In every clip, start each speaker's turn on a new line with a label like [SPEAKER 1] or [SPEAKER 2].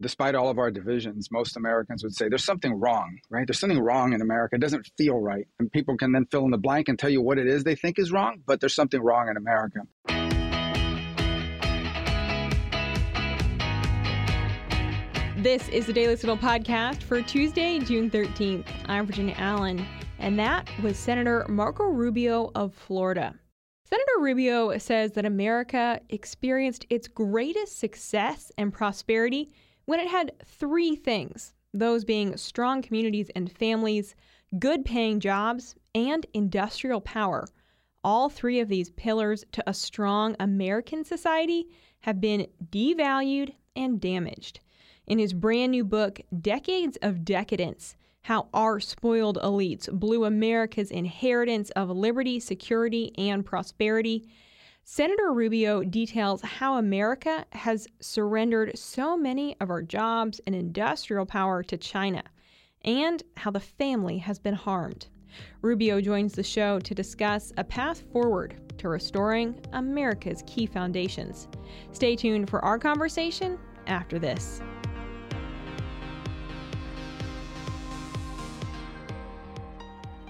[SPEAKER 1] despite all of our divisions, most Americans would say there's something wrong, right? There's something wrong in America. It doesn't feel right. And people can then fill in the blank and tell you what it is they think is wrong, but there's something wrong in America.
[SPEAKER 2] This is the Daily Signal podcast for Tuesday, June 13th. I'm Virginia Allen, and that was Senator Marco Rubio of Florida. Senator Rubio says that America experienced its greatest success and prosperity when it had three things those being strong communities and families, good paying jobs, and industrial power. All three of these pillars to a strong American society have been devalued and damaged. In his brand new book, Decades of Decadence How Our Spoiled Elites Blew America's Inheritance of Liberty, Security, and Prosperity, Senator Rubio details how America has surrendered so many of our jobs and industrial power to China, and how the family has been harmed. Rubio joins the show to discuss a path forward to restoring America's key foundations. Stay tuned for our conversation after this.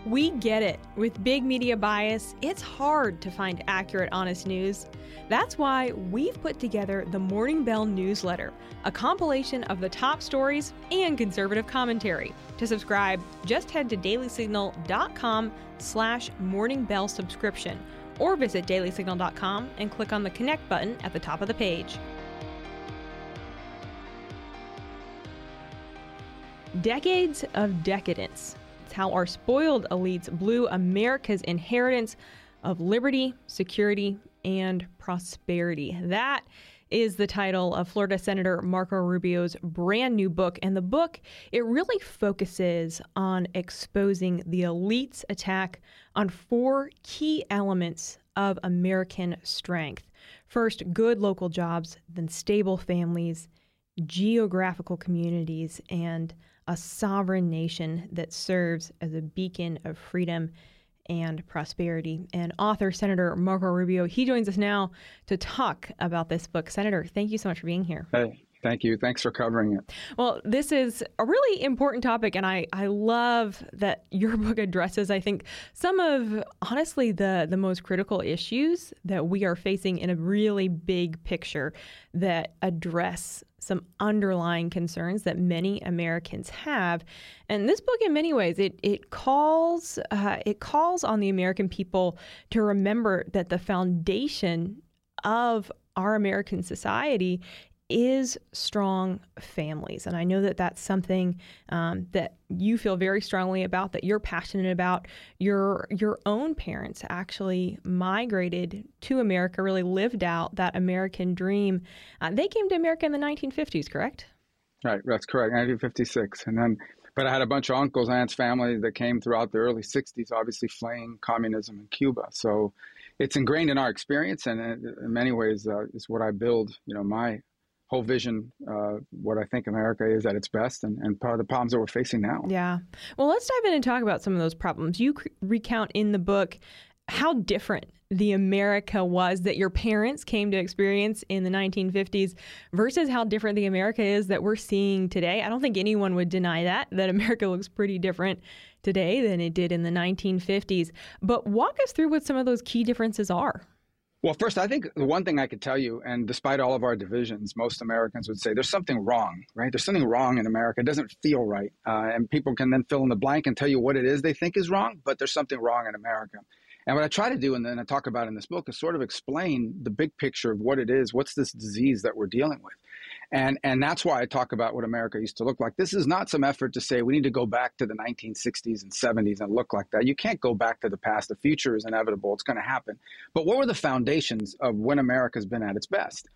[SPEAKER 2] We get it. With big media bias, it's hard to find accurate, honest news. That's why we've put together the Morning Bell newsletter, a compilation of the top stories and conservative commentary. To subscribe, just head to dailysignal.com slash morningbell subscription or visit dailysignal.com and click on the connect button at the top of the page. Decades of decadence how our spoiled elites blew America's inheritance of liberty, security, and prosperity. That is the title of Florida Senator Marco Rubio's brand new book. And the book, it really focuses on exposing the elite's attack on four key elements of American strength. First, good local jobs, then stable families, geographical communities, and a sovereign nation that serves as a beacon of freedom and prosperity. And author Senator Marco Rubio, he joins us now to talk about this book. Senator, thank you so much for being here.
[SPEAKER 1] Hey. Thank you. Thanks for covering it.
[SPEAKER 2] Well, this is a really important topic, and I, I love that your book addresses, I think, some of honestly the, the most critical issues that we are facing in a really big picture that address some underlying concerns that many Americans have. And this book, in many ways, it it calls uh, it calls on the American people to remember that the foundation of our American society is strong families. And I know that that's something um, that you feel very strongly about, that you're passionate about. Your your own parents actually migrated to America, really lived out that American dream. Uh, they came to America in the 1950s, correct?
[SPEAKER 1] Right, that's correct, 1956. And then, but I had a bunch of uncles, aunts, family that came throughout the early 60s, obviously fleeing communism in Cuba. So it's ingrained in our experience, and in many ways uh, is what I build, you know, my whole vision, uh, what I think America is at its best, and, and part of the problems that we're facing now.
[SPEAKER 2] Yeah. Well, let's dive in and talk about some of those problems. You recount in the book how different the America was that your parents came to experience in the 1950s versus how different the America is that we're seeing today. I don't think anyone would deny that, that America looks pretty different today than it did in the 1950s. But walk us through what some of those key differences are.
[SPEAKER 1] Well, first, I think the one thing I could tell you, and despite all of our divisions, most Americans would say there's something wrong, right? There's something wrong in America. It doesn't feel right. Uh, and people can then fill in the blank and tell you what it is they think is wrong, but there's something wrong in America. And what I try to do, and then I talk about in this book, is sort of explain the big picture of what it is. What's this disease that we're dealing with? And, and that's why I talk about what America used to look like. This is not some effort to say we need to go back to the 1960s and 70s and look like that. You can't go back to the past. The future is inevitable. It's going to happen. But what were the foundations of when America's been at its best?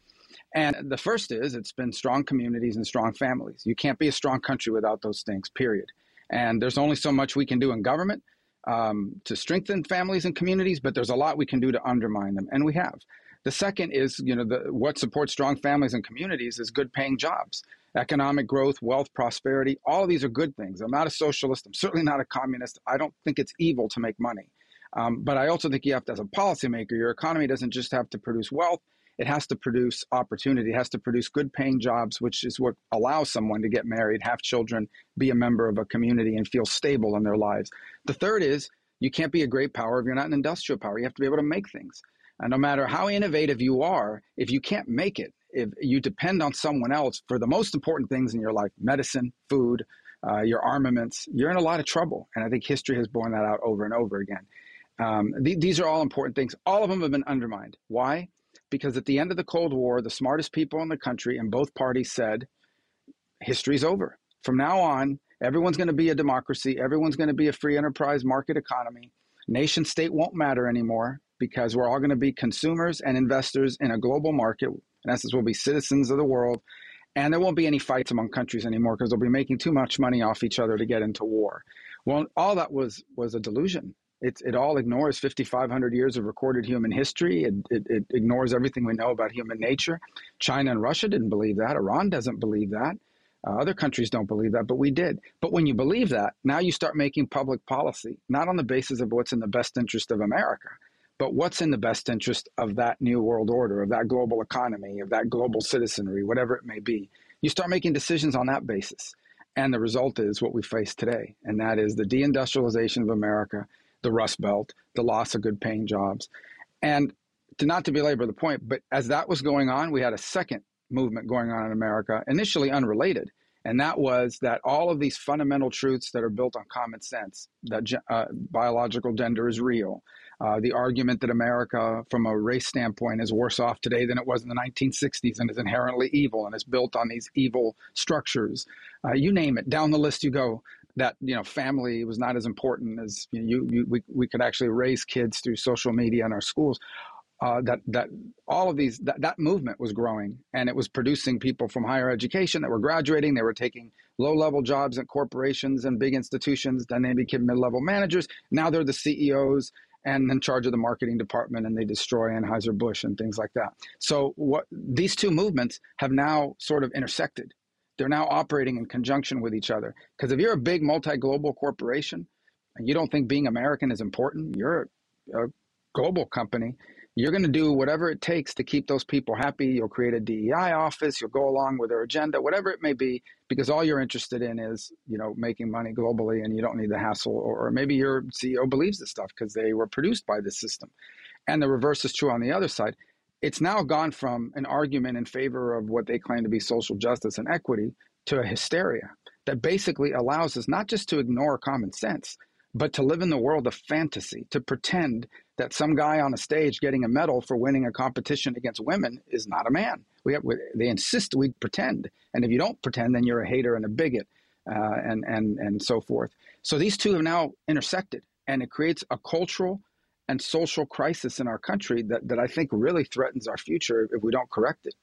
[SPEAKER 1] And the first is it's been strong communities and strong families. You can't be a strong country without those things, period. And there's only so much we can do in government um, to strengthen families and communities, but there's a lot we can do to undermine them, and we have. The second is, you know, the, what supports strong families and communities is good paying jobs, economic growth, wealth, prosperity. All of these are good things. I'm not a socialist. I'm certainly not a communist. I don't think it's evil to make money. Um, but I also think you have to, as a policymaker, your economy doesn't just have to produce wealth. it has to produce opportunity. It has to produce good paying jobs, which is what allows someone to get married, have children, be a member of a community, and feel stable in their lives. The third is you can't be a great power if you're not an industrial power. You have to be able to make things. And no matter how innovative you are, if you can't make it, if you depend on someone else for the most important things in your life medicine, food, uh, your armaments, you're in a lot of trouble. And I think history has borne that out over and over again. Um, th- these are all important things. All of them have been undermined. Why? Because at the end of the Cold War, the smartest people in the country in both parties said, history's over. From now on, everyone's going to be a democracy, everyone's going to be a free enterprise market economy. Nation state won't matter anymore because we're all going to be consumers and investors in a global market. In essence, we'll be citizens of the world. And there won't be any fights among countries anymore because they'll be making too much money off each other to get into war. Well, all that was was a delusion. It, it all ignores 5,500 years of recorded human history. It, it, it ignores everything we know about human nature. China and Russia didn't believe that. Iran doesn't believe that. Uh, other countries don't believe that, but we did. But when you believe that, now you start making public policy, not on the basis of what's in the best interest of America, but what's in the best interest of that new world order, of that global economy, of that global citizenry, whatever it may be. You start making decisions on that basis. And the result is what we face today, and that is the deindustrialization of America, the Rust Belt, the loss of good paying jobs. And to not to belabor the point, but as that was going on, we had a second movement going on in America, initially unrelated. And that was that all of these fundamental truths that are built on common sense, that uh, biological gender is real, uh, the argument that America, from a race standpoint, is worse off today than it was in the 1960s and is inherently evil and is built on these evil structures. Uh, you name it, down the list you go. That you know, family was not as important as you, know, you, you we, we could actually raise kids through social media in our schools. Uh, that that all of these that, that movement was growing and it was producing people from higher education that were graduating they were taking low level jobs at corporations and big institutions then they became mid level managers now they're the CEOs and in charge of the marketing department and they destroy Anheuser-Busch and things like that. So what these two movements have now sort of intersected. They're now operating in conjunction with each other. Because if you're a big multi-global corporation and you don't think being American is important, you're a global company you're going to do whatever it takes to keep those people happy. You'll create a DEI office. You'll go along with their agenda, whatever it may be, because all you're interested in is, you know, making money globally, and you don't need the hassle. Or, maybe your CEO believes this stuff because they were produced by this system. And the reverse is true on the other side. It's now gone from an argument in favor of what they claim to be social justice and equity to a hysteria that basically allows us not just to ignore common sense, but to live in the world of fantasy, to pretend that some guy on a stage getting a medal for winning a competition against women is not a man. We have, they insist we pretend, and if you don't pretend, then you're a hater and a bigot, uh, and and and so forth. So these two have now intersected, and it creates a cultural and social crisis in our country that that I think really threatens our future if we don't correct it.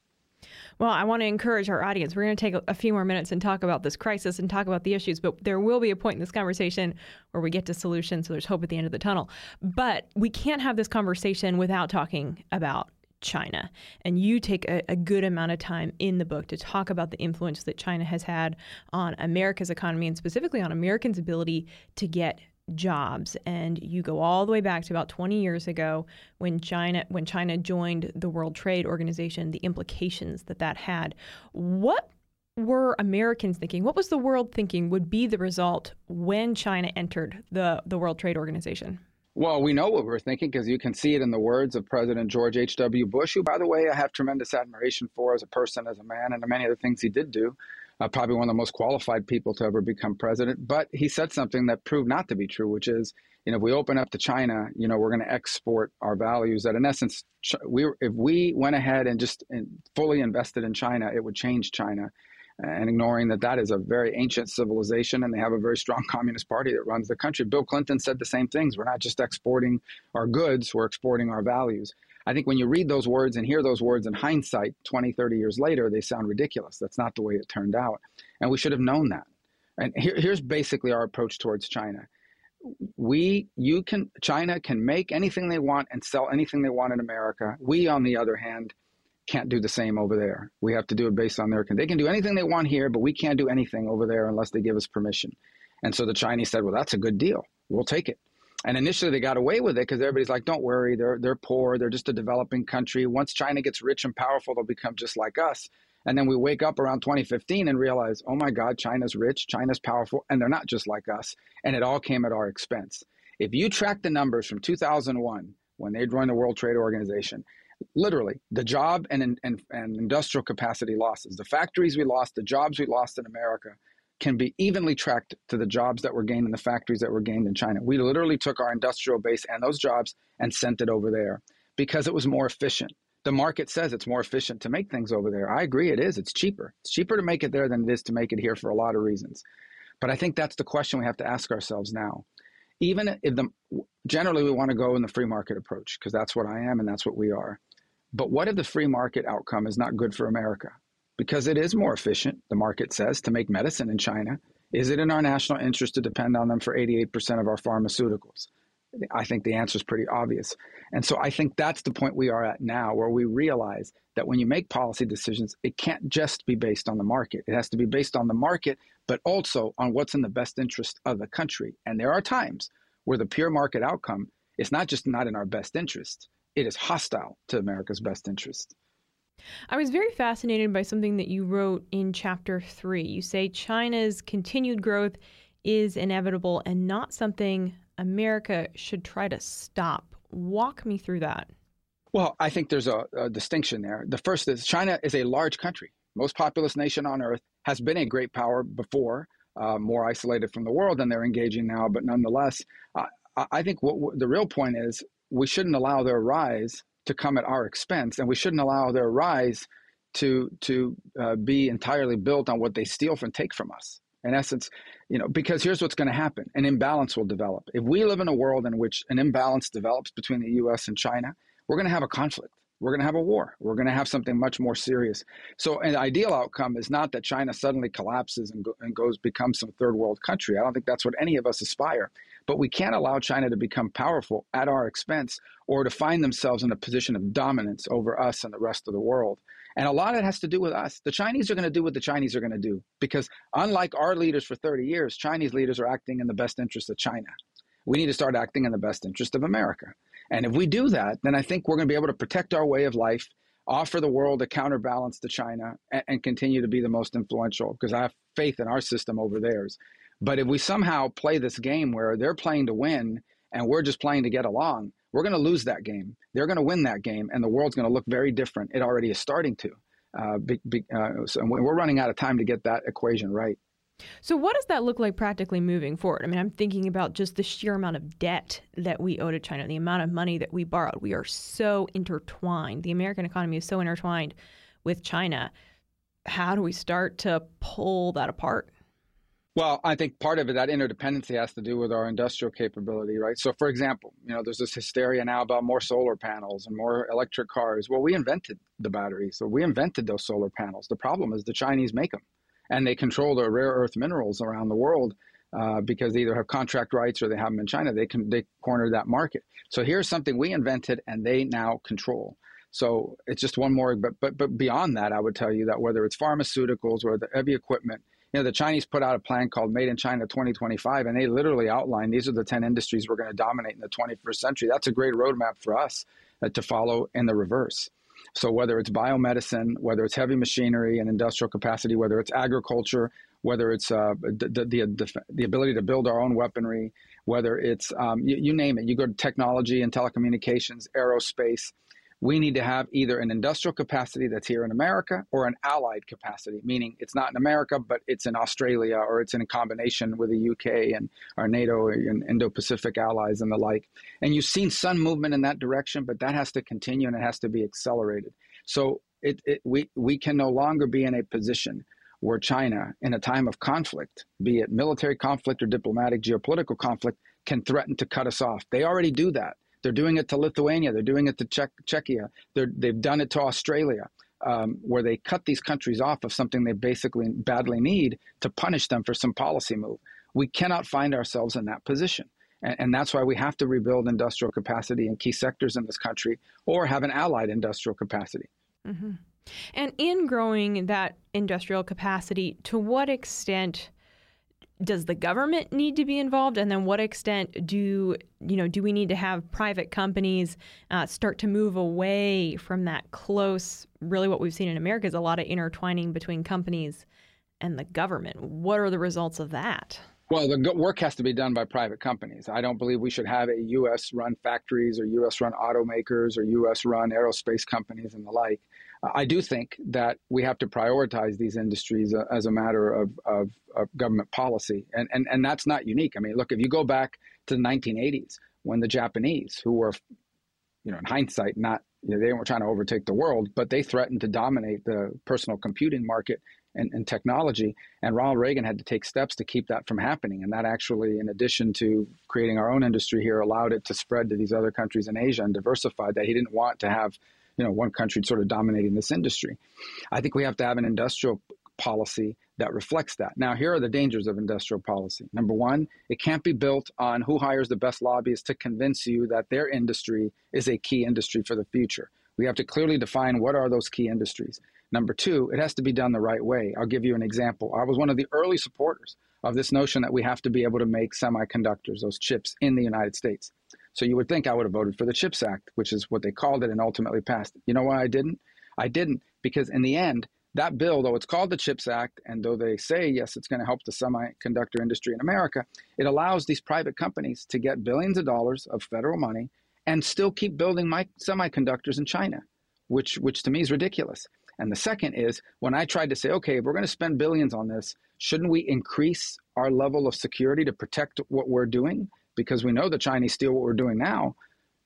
[SPEAKER 2] Well, I want to encourage our audience. We're going to take a, few more minutes and talk about this crisis and talk about the issues, but there will be a point in this conversation where we get to solutions, so there's hope at the end of the tunnel. But we can't have this conversation without talking about China. And you take a, a, good amount of time in the book to talk about the influence that China has had on America's economy and specifically on Americans' ability to get jobs and you go all the way back to about 20 years ago when China when China joined the World Trade Organization the implications that that had. What were Americans thinking? What was the world thinking would be the result when China entered the the World Trade Organization?
[SPEAKER 1] Well, we know what we're thinking because you can see it in the words of President George H.W. Bush, who, by the way, I have tremendous admiration for as a person, as a man, and many the things he did do uh, probably one of the most qualified people to ever become president. But he said something that proved not to be true, which is, you know, if we open up to China, you know, we're going to export our values. That in essence, we if we went ahead and just fully invested in China, it would change China. And ignoring that that is a very ancient civilization and they have a very strong communist party that runs the country. Bill Clinton said the same things. We're not just exporting our goods, we're exporting our values. I think when you read those words and hear those words in hindsight, 20, 30 years later, they sound ridiculous. That's not the way it turned out. And we should have known that. And here, here's basically our approach towards China. We, you can, China can make anything they want and sell anything they want in America. We, on the other hand, can't do the same over there. We have to do it based on their, can they can do anything they want here, but we can't do anything over there unless they give us permission. And so the Chinese said, well, that's a good deal. We'll take it. And initially they got away with it because everybody's like, don't worry, they're, they're poor, they're just a developing country. Once China gets rich and powerful, they'll become just like us. And then we wake up around 2015 and realize, oh my God, China's rich, China's powerful, and they're not just like us. And it all came at our expense. If you track the numbers from 2001, when they joined the World Trade Organization, literally the job and, and, and industrial capacity losses, the factories we lost, the jobs we lost in America, can be evenly tracked to the jobs that were gained in the factories that were gained in China. We literally took our industrial base and those jobs and sent it over there because it was more efficient. The market says it's more efficient to make things over there. I agree, it is. It's cheaper. It's cheaper to make it there than it is to make it here for a lot of reasons. But I think that's the question we have to ask ourselves now. Even if the generally we want to go in the free market approach because that's what I am and that's what we are. But what if the free market outcome is not good for America? because it is more efficient, the market says, to make medicine in China. Is it in our national interest to depend on them for 88% of our pharmaceuticals? I think the answer is pretty obvious. And so I think that's the point we are at now, where we realize that when you make policy decisions, it can't just be based on the market. It has to be based on the market, but also on what's in the best interest of the country. And there are times where the pure market outcome is not just not in our best interest, it is hostile to America's best interest.
[SPEAKER 2] I was very fascinated by something that you wrote in chapter three. You say China's continued growth is inevitable and not something America should try to stop. Walk me through that.
[SPEAKER 1] Well, I think there's a, a distinction there. The first is China is a large country, most populous nation on earth, has been a great power before, uh, more isolated from the world than they're engaging now, but nonetheless, uh, I think what, the real point is we shouldn't allow their rise to come at our expense, and we shouldn't allow their rise to to uh, be entirely built on what they steal from take from us. In essence, you know, because here's what's going to happen: an imbalance will develop. If we live in a world in which an imbalance develops between the U.S. and China, we're going to have a conflict. We're going to have a war. We're going to have something much more serious. So, an ideal outcome is not that China suddenly collapses and, go, and goes becomes some third world country. I don't think that's what any of us aspire. But we can't allow China to become powerful at our expense or to find themselves in a position of dominance over us and the rest of the world. And a lot of it has to do with us. The Chinese are going to do what the Chinese are going to do because, unlike our leaders for 30 years, Chinese leaders are acting in the best interest of China. We need to start acting in the best interest of America. And if we do that, then I think we're going to be able to protect our way of life, offer the world a counterbalance to China, and, and continue to be the most influential because I have faith in our system over theirs. But if we somehow play this game where they're playing to win and we're just playing to get along, we're going to lose that game. They're going to win that game, and the world's going to look very different. It already is starting to. Uh, be, be, uh, so we're running out of time to get that equation right.
[SPEAKER 2] So, what does that look like practically moving forward? I mean, I'm thinking about just the sheer amount of debt that we owe to China, the amount of money that we borrowed. We are so intertwined. The American economy is so intertwined with China. How do we start to pull that apart?
[SPEAKER 1] Well, I think part of it, that interdependency has to do with our industrial capability, right? So, for example, you know, there's this hysteria now about more solar panels and more electric cars. Well, we invented the batteries, so we invented those solar panels. The problem is the Chinese make them, and they control the rare earth minerals around the world uh, because they either have contract rights or they have them in China. They can they corner that market. So here's something we invented, and they now control. So it's just one more, but but but beyond that, I would tell you that whether it's pharmaceuticals or the heavy equipment know, the Chinese put out a plan called Made in China 2025, and they literally outlined these are the 10 industries we're going to dominate in the 21st century. That's a great roadmap for us uh, to follow in the reverse. So, whether it's biomedicine, whether it's heavy machinery and industrial capacity, whether it's agriculture, whether it's uh, the, the, the, the, ability to build our own weaponry, whether it's um, you, you name it, you go to technology and telecommunications, aerospace, we need to have either an industrial capacity that's here in America or an allied capacity, meaning it's not in America, but it's in Australia or it's in a combination with the UK and our NATO and Indo Pacific allies and the like. And you've seen some movement in that direction, but that has to continue and it has to be accelerated. So it, it, we, we can no longer be in a position where China, in a time of conflict, be it military conflict or diplomatic geopolitical conflict, can threaten to cut us off. They already do that. They're doing it to Lithuania. They're doing it to Czech, Czechia. They're, they've done it to Australia, um, where they cut these countries off of something they basically badly need to punish them for some policy move. We cannot find ourselves in that position. And, and that's why we have to rebuild industrial capacity in key sectors in this country or have an allied industrial capacity.
[SPEAKER 2] Mm-hmm. And in growing that industrial capacity, to what extent does the government need to be involved and then what extent do you know do we need to have private companies uh, start to move away from that close really what we've seen in america is a lot of intertwining between companies and the government what are the results of that
[SPEAKER 1] well, the work has to be done by private companies. I don't believe we should have a U.S. run factories or U.S. run automakers or U.S. run aerospace companies and the like. I do think that we have to prioritize these industries uh, as a matter of, of, of, government policy. And, and, and that's not unique. I mean, look, if you go back to the 1980s when the Japanese, who were, you know, in hindsight, not, you know, they weren't trying to overtake the world, but they threatened to dominate the personal computing market and, and technology. And Ronald Reagan had to take steps to keep that from happening. And that actually, in addition to creating our own industry here, allowed it to spread to these other countries in Asia and diversify that he didn't want to have you know one country sort of dominating this industry. I think we have to have an industrial policy that reflects that. Now, here are the dangers of industrial policy. Number one, it can't be built on who hires the best lobbyists to convince you that their industry is a key industry for the future. We have to clearly define what are those key industries. Number two, it has to be done the right way. I'll give you an example. I was one of the early supporters of this notion that we have to be able to make semiconductors, those chips, in the United States. So you would think I would have voted for the CHIPS Act, which is what they called it and ultimately passed. You know why I didn't? I didn't because in the end, that bill, though it's called the CHIPS Act, and though they say, yes, it's going to help the semiconductor industry in America, it allows these private companies to get billions of dollars of federal money and still keep building my semiconductors in China, which, which to me is ridiculous. And the second is when I tried to say, okay, if we're going to spend billions on this, shouldn't we increase our level of security to protect what we're doing? Because we know the Chinese steal what we're doing now.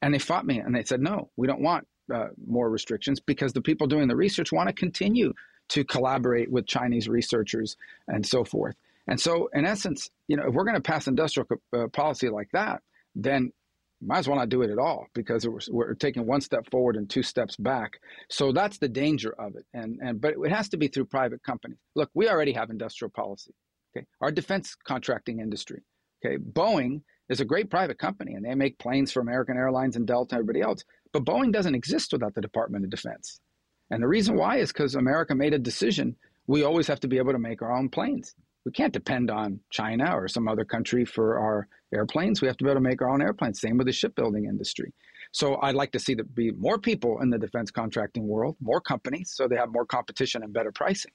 [SPEAKER 1] And they fought me and they said, no, we don't want uh, more restrictions because the people doing the research want to continue to collaborate with Chinese researchers and so forth. And so, in essence, you know, if we're going to pass industrial uh, policy like that, then might as well not do it at all because we're, we're, taking one step forward and two steps back. So that's the danger of it. And and but it has to be through private companies. Look, we already have industrial policy. Okay, our defense contracting industry. Okay, Boeing is a great private company and they make planes for American Airlines and Delta and everybody else. But Boeing doesn't exist without the Department of Defense. And the reason why is because America made a decision we always have to be able to make our own planes. We can't depend on China or some other country for our airplanes. We have to be able to make our own airplanes. Same with the shipbuilding industry. So I'd like to see there be more people in the defense contracting world, more companies, so they have more competition and better pricing.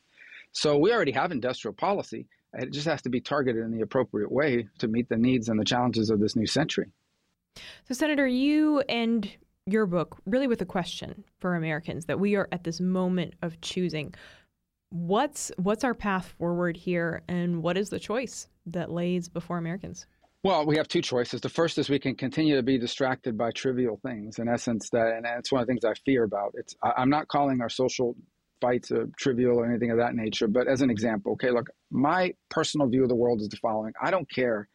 [SPEAKER 1] So we already have industrial policy. It just has to be targeted in the appropriate way to meet the needs and the challenges of this new century.
[SPEAKER 2] So, Senator, you and your book really with a question for Americans that we are at this moment of choosing. What's what's our path forward here, and what is the choice that lays before Americans?
[SPEAKER 1] Well, we have two choices. The first is we can continue to be distracted by trivial things. In essence, that and that's one of the things I fear about. It's I'm not calling our social fights are trivial or anything of that nature. But as an example, okay, look, my personal view of the world is the following: I don't care,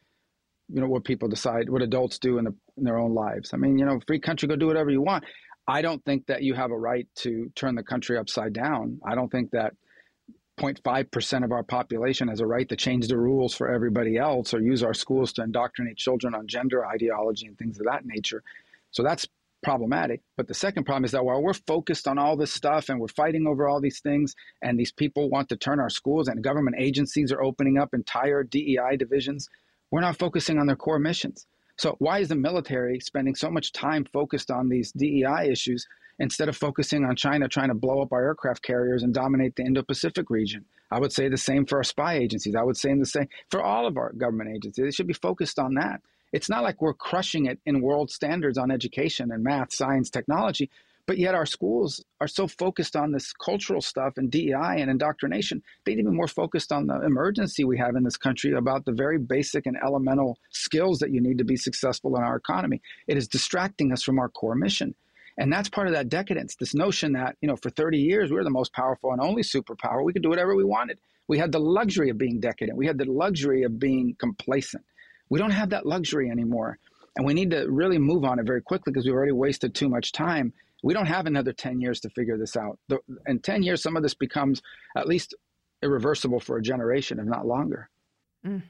[SPEAKER 1] you know, what people decide, what adults do in, the, in their own lives. I mean, you know, free country, go do whatever you want. I don't think that you have a right to turn the country upside down. I don't think that 0.5% of our population has a right to change the rules for everybody else or use our schools to indoctrinate children on gender ideology and things of that nature. So that's problematic. But the second problem is that while we're focused on all this stuff and we're fighting over all these things, and these people want to turn our schools and government agencies are opening up entire DEI divisions, we're not focusing on their core missions. So, why is the military spending so much time focused on these DEI issues instead of focusing on China trying to blow up our aircraft carriers and dominate the Indo Pacific region? I would say the same for our spy agencies. I would say the same for all of our government agencies. They should be focused on that it's not like we're crushing it in world standards on education and math, science, technology, but yet our schools are so focused on this cultural stuff and DEI and indoctrination. They'd even more focused on the emergency we have in this country about the very basic and elemental skills that you need to be successful in our economy. It is distracting us from our core mission. And that's part of that decadence, this notion that, you know, for 30 years we were the most powerful and only superpower. We could do whatever we wanted. We had the luxury of being decadent. We had the luxury of being complacent. We don't have that luxury anymore. And we need to really move on it very quickly because we've already wasted too much time. We don't have another 10 years to figure this out. In 10 years, some of this becomes at least irreversible for a generation, if not longer.
[SPEAKER 2] Mm.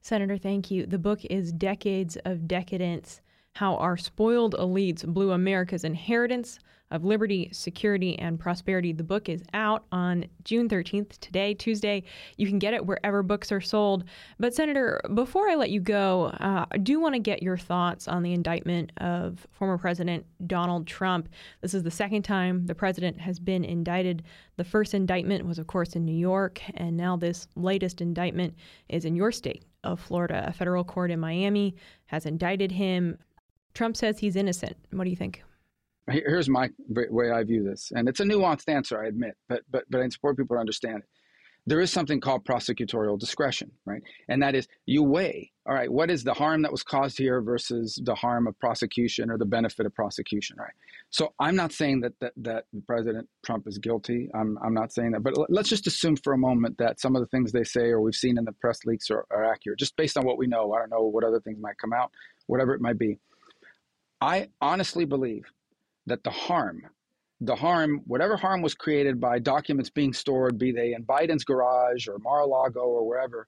[SPEAKER 2] Senator, thank you. The book is Decades of Decadence How Our Spoiled Elites Blew America's Inheritance of Liberty, Security, and Prosperity. The book is out on June 13th, today, Tuesday. You can get it wherever books are sold. But, Senator, before I let you go, uh, I do want to get your thoughts on the indictment of former President Donald Trump. This is the second time the president has been indicted. The first indictment was, of course, in New York, and now this latest indictment is in your state of Florida. A federal court in Miami has indicted him. Trump says he's innocent. What do you think?
[SPEAKER 1] Here's my way I view this, and it's a nuanced answer, I admit, but but but I support people to understand it. There is something called prosecutorial discretion, right? And that is you weigh, all right, what is the harm that was caused here versus the harm of prosecution or the benefit of prosecution, right? So I'm not saying that that, that President Trump is guilty. I'm I'm not saying that, but let's just assume for a moment that some of the things they say or we've seen in the press leaks are, are accurate, just based on what we know. I don't know what other things might come out, whatever it might be. I honestly believe that the harm, the harm, whatever harm was created by documents being stored, be they in Biden's garage or Mar-a-Lago or wherever,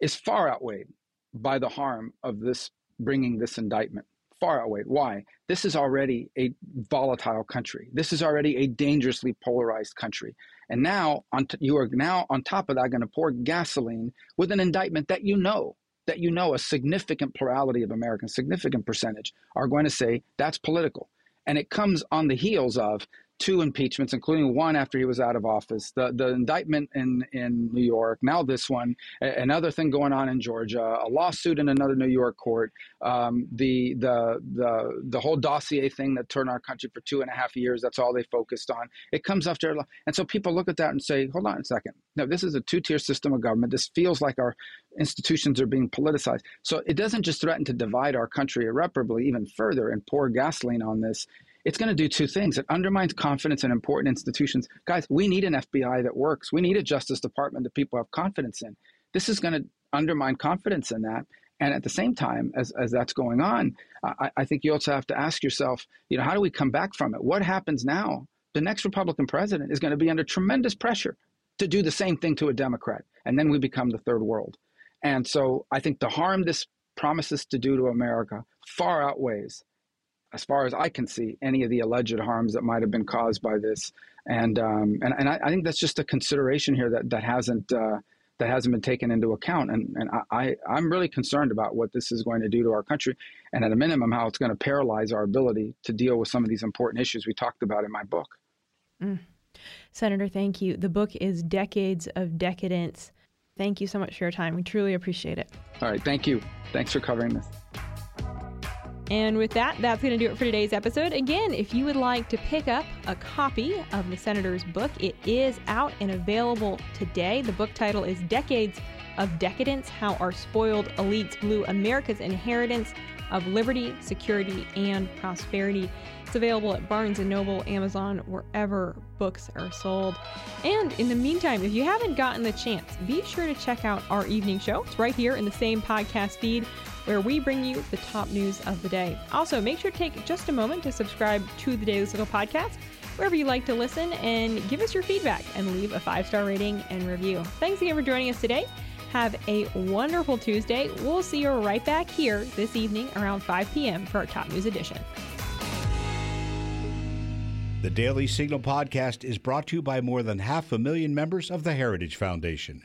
[SPEAKER 1] is far outweighed by the harm of this bringing this indictment. Far outweighed. Why? This is already a volatile country. This is already a dangerously polarized country. And now, on t- you are now on top of that going to pour gasoline with an indictment that you know that you know a significant plurality of Americans, significant percentage, are going to say that's political. And it comes on the heels of two impeachments, including one after he was out of office, the, the indictment in, in New York, now this one, another thing going on in Georgia, a lawsuit in another New York court, um, the, the, the, the whole dossier thing that turned our country for two and a half years, that's all they focused on. It comes after, and so people look at that and say, hold on a second. No, this is a two tier system of government. This feels like our institutions are being politicized. So it doesn't just threaten to divide our country irreparably even further and pour gasoline on this it's going to do two things. It undermines confidence in important institutions. Guys, we need an FBI that works. We need a Justice Department that people have confidence in. This is going to undermine confidence in that. And at the same time, as, as that's going on, I, I think you also have to ask yourself, you know, how do we come back from it? What happens now? The next Republican president is going to be under tremendous pressure to do the same thing to a Democrat. And then we become the third world. And so I think the harm this promises to do to America far outweighs as far as I can see, any of the alleged harms that might have been caused by this. And um, and, and I, I, think that's just a consideration here that that hasn't uh, that hasn't been taken into account. And and I I'm really concerned about what this is going to do to our country, and at a minimum, how it's going to paralyze our ability to deal with some of these important issues we talked about in my book.
[SPEAKER 2] Mm. Senator, thank you. The book is Decades of Decadence. Thank you so much for your time. We truly appreciate it.
[SPEAKER 1] All right. Thank you. Thanks for covering this.
[SPEAKER 2] And with that, that's going to do it for today's episode. Again, if you would like to pick up a copy of the Senator's book, it is out and available today. The book title is Decades of Decadence How Our Spoiled Elites Blew America's Inheritance of Liberty, Security, and Prosperity. It's available at Barnes & Noble, Amazon, wherever books are sold. And in the meantime, if you haven't gotten the chance, be sure to check out our evening show. It's right here in the same podcast feed where we bring you the top news of the day. Also, make sure to take just a moment to subscribe to the Daily Signal podcast wherever you like to listen and give us your feedback and leave a five star rating and review. Thanks again for joining us today. Have a wonderful Tuesday. We'll see you right back here this evening around 5 p.m. for our top news edition.
[SPEAKER 3] The Daily Signal podcast is brought to you by more than half a million members of the Heritage Foundation.